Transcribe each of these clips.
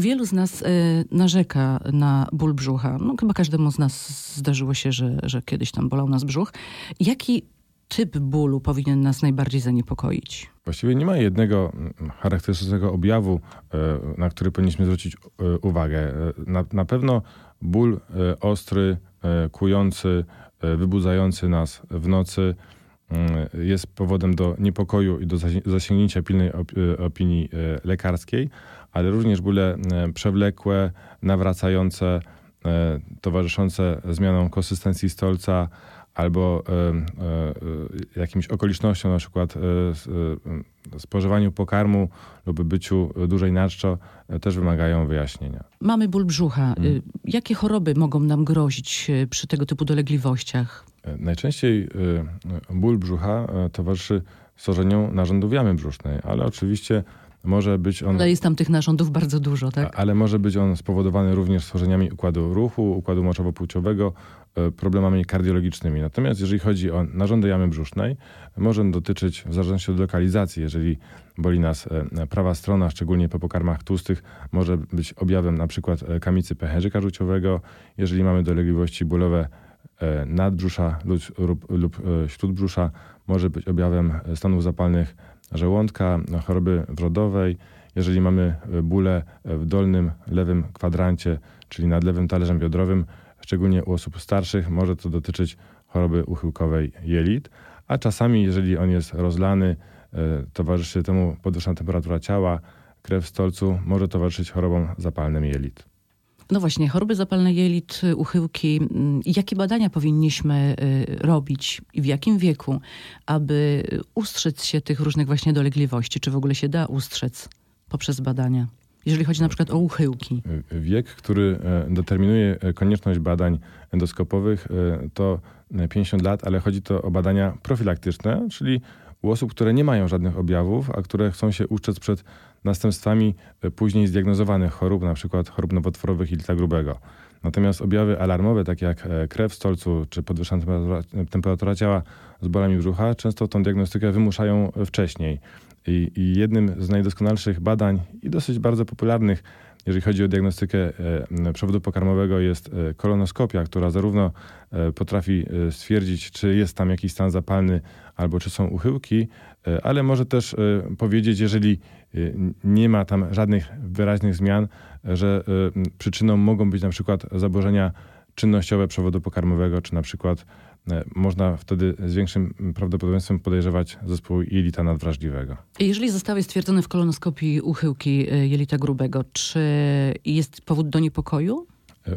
Wielu z nas y, narzeka na ból brzucha. No, chyba każdemu z nas zdarzyło się, że, że kiedyś tam bolał nas brzuch. Jaki typ bólu powinien nas najbardziej zaniepokoić? Właściwie nie ma jednego mm, charakterystycznego objawu, y, na który powinniśmy zwrócić y, uwagę. Na, na pewno ból ostry, kujący, wybudzający nas w nocy jest powodem do niepokoju i do zasięgnięcia pilnej opinii lekarskiej ale również bóle e, przewlekłe, nawracające, e, towarzyszące zmianom konsystencji stolca albo e, jakimś okolicznościom, na przykład spożywaniu pokarmu lub byciu dłużej na czczo, też wymagają wyjaśnienia. Mamy ból brzucha. Hmm. Jakie choroby mogą nam grozić przy tego typu dolegliwościach? Najczęściej ból brzucha towarzyszy stworzeniu narządów jamy brzusznej, ale oczywiście może być on. Ale jest tam tych narządów bardzo dużo, tak? Ale może być on spowodowany również stworzeniami układu ruchu, układu moczowo-płciowego, e, problemami kardiologicznymi. Natomiast jeżeli chodzi o narządy jamy brzusznej, może on dotyczyć, w zależności od lokalizacji, jeżeli boli nas e, prawa strona, szczególnie po pokarmach tłustych, może być objawem na przykład e, kamicy pęcherzyka żółciowego. Jeżeli mamy dolegliwości bólowe nadbrzusza lub, lub śródbrzusza, może być objawem stanów zapalnych żołądka, choroby wrodowej. Jeżeli mamy e, bóle w dolnym lewym kwadrancie, czyli nad lewym talerzem biodrowym, szczególnie u osób starszych, może to dotyczyć choroby uchyłkowej jelit, a czasami, jeżeli on jest rozlany, e, towarzyszy temu podwyższona temperatura ciała, krew w stolcu, może towarzyszyć chorobom zapalnym jelit. No właśnie, choroby zapalne jelit, uchyłki. Mm, jakie badania powinniśmy y, robić i w jakim wieku, aby ustrzec się tych różnych właśnie dolegliwości? Czy w ogóle się da ustrzec poprzez badania? Jeżeli chodzi na przykład o uchyłki. Wiek, który e, determinuje e, konieczność badań endoskopowych, e, to 50 lat, ale chodzi to o badania profilaktyczne, czyli u osób, które nie mają żadnych objawów, a które chcą się ustrzec przed następstwami e, później zdiagnozowanych chorób, przykład chorób nowotworowych i lita grubego. Natomiast objawy alarmowe, takie jak e, krew w stolcu czy podwyższona temperatura, temperatura ciała z bolami brzucha, często tą diagnostykę wymuszają wcześniej. I, I, jednym z najdoskonalszych badań i dosyć bardzo popularnych, jeżeli chodzi o diagnostykę e, przewodu pokarmowego, jest kolonoskopia, która zarówno potrafi stwierdzić, czy jest tam jakiś stan zapalny albo czy są uchyłki, ale może też powiedzieć, jeżeli nie ma tam żadnych wyraźnych zmian, że przyczyną mogą być na przykład zaburzenia czynnościowe przewodu pokarmowego, czy na przykład y, można wtedy z większym prawdopodobieństwem podejrzewać zespół jelita nadwrażliwego. Jeżeli zostały stwierdzone w kolonoskopii uchyłki jelita grubego, czy jest powód do niepokoju?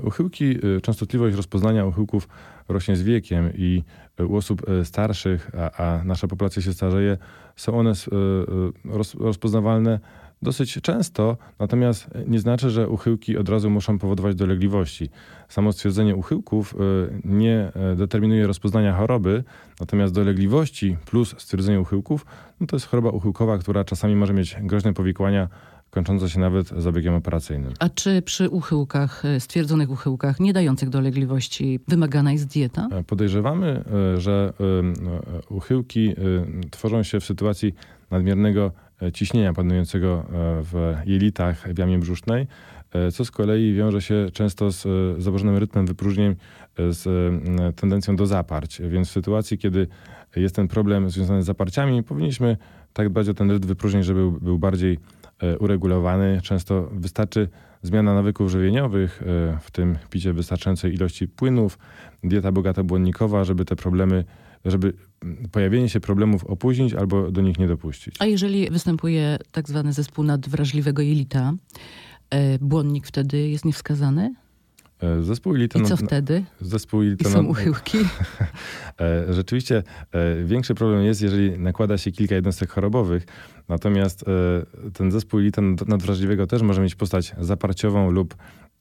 Uchyłki, częstotliwość rozpoznania uchyłków rośnie z wiekiem i u osób starszych, a, a nasza populacja się starzeje, są one e, e, rozpoznawalne dosyć często, natomiast nie znaczy, że uchyłki od razu muszą powodować dolegliwości. Samo stwierdzenie uchyłków e, nie determinuje rozpoznania choroby, natomiast dolegliwości plus stwierdzenie uchyłków, no to jest choroba uchyłkowa, która czasami może mieć groźne powikłania kończące się nawet zabiegiem operacyjnym. A czy przy uchyłkach, stwierdzonych uchyłkach, nie dających dolegliwości, wymagana jest dieta? Podejrzewamy, że uchyłki tworzą się w sytuacji nadmiernego e, ciśnienia panującego e, w jelitach w jamie brzusznej, e, co z kolei wiąże się często z zaburzonym rytmem wypróżnień, z tendencją do zaparć. Więc w sytuacji, kiedy jest ten problem związany z zaparciami, powinniśmy tak dbać o ten rytm wypróżnień, żeby był bardziej uregulowany. Często wystarczy zmiana nawyków żywieniowych, w tym picie wystarczającej ilości płynów, dieta bogata błonnikowa, żeby te problemy żeby pojawienie się problemów opóźnić albo do nich nie dopuścić. A jeżeli występuje tak zwany zespół nadwrażliwego jelita, e, błonnik wtedy jest niewskazany? E, zespół jelita... I co wtedy? Zespół jelita... I są uchyłki? E, rzeczywiście większy problem jest, jeżeli nakłada się kilka jednostek chorobowych, natomiast ten zespół jelita nadwrażliwego też może mieć postać zaparciową lub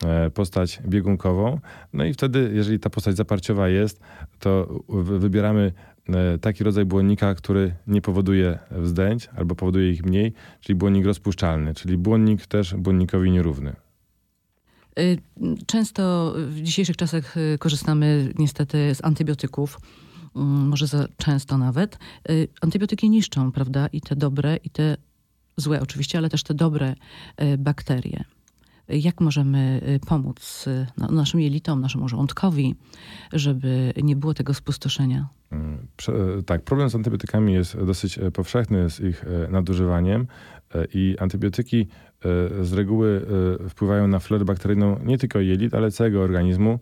E, postać biegunkową. No i wtedy, jeżeli ta postać zaparciowa jest, to wybieramy e, taki rodzaj błonnika, który nie powoduje wzdęć albo powoduje ich mniej, czyli błonnik rozpuszczalny, czyli błonnik też błonnikowi nierówny. Y, często w dzisiejszych czasach y, korzystamy niestety z antybiotyków, mm, może za często nawet. Y, antybiotyki niszczą, prawda, i te dobre, i te złe oczywiście, ale też te dobre bakterie. Jak możemy pomóc no, naszym jelitom, naszemu żołądkowi, żeby nie było tego spustoszenia? Mm, tak, problem z antybiotykami jest dosyć powszechny z ich nadużywaniem i antybiotyki z reguły wpływają na florę bakteryjną nie tylko jelit, ale całego organizmu,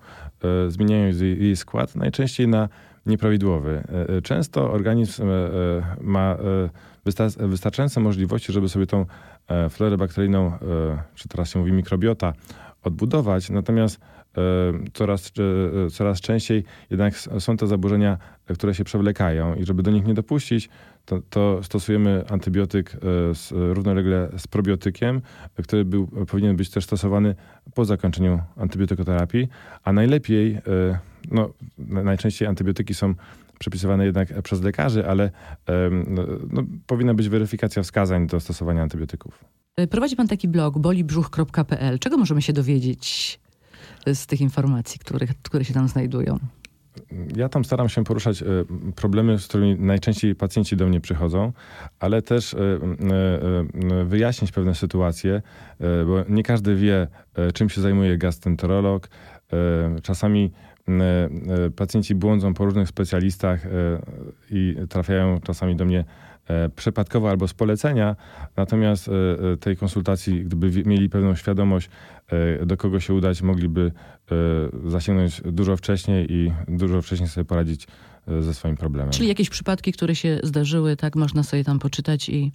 zmieniając jej skład, najczęściej na nieprawidłowy. Często organizm ma wystarczające możliwości, żeby sobie tą florę bakteryjną, czy teraz się mówi mikrobiota, odbudować, natomiast coraz, coraz częściej jednak są to zaburzenia, które się przewlekają i żeby do nich nie dopuścić, to, to stosujemy antybiotyk z, równolegle z probiotykiem, który był, powinien być też stosowany po zakończeniu antybiotykoterapii, a najlepiej, no, najczęściej antybiotyki są przepisywane jednak przez lekarzy, ale no, no, powinna być weryfikacja wskazań do stosowania antybiotyków. Prowadzi pan taki blog bolibrzuch.pl. Czego możemy się dowiedzieć z tych informacji, które, które się tam znajdują? Ja tam staram się poruszać e, problemy, z którymi najczęściej pacjenci do mnie przychodzą, ale też e, e, wyjaśnić pewne sytuacje, bo nie każdy wie, czym się zajmuje gastroenterolog. Czasami pacjenci błądzą po różnych specjalistach i trafiają czasami do mnie przypadkowo albo z polecenia, natomiast tej konsultacji, gdyby mieli pewną świadomość, do kogo się udać, mogliby zasięgnąć dużo wcześniej i dużo wcześniej sobie poradzić ze swoim problemem. Czyli jakieś przypadki, które się zdarzyły, tak, można sobie tam poczytać i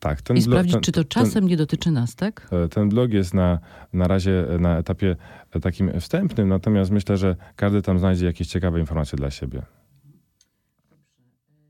tak, ten I sprawdzić, ten, czy to czasem ten, nie dotyczy nas, tak? Ten blog jest na, na razie na etapie takim wstępnym, natomiast myślę, że każdy tam znajdzie jakieś ciekawe informacje dla siebie.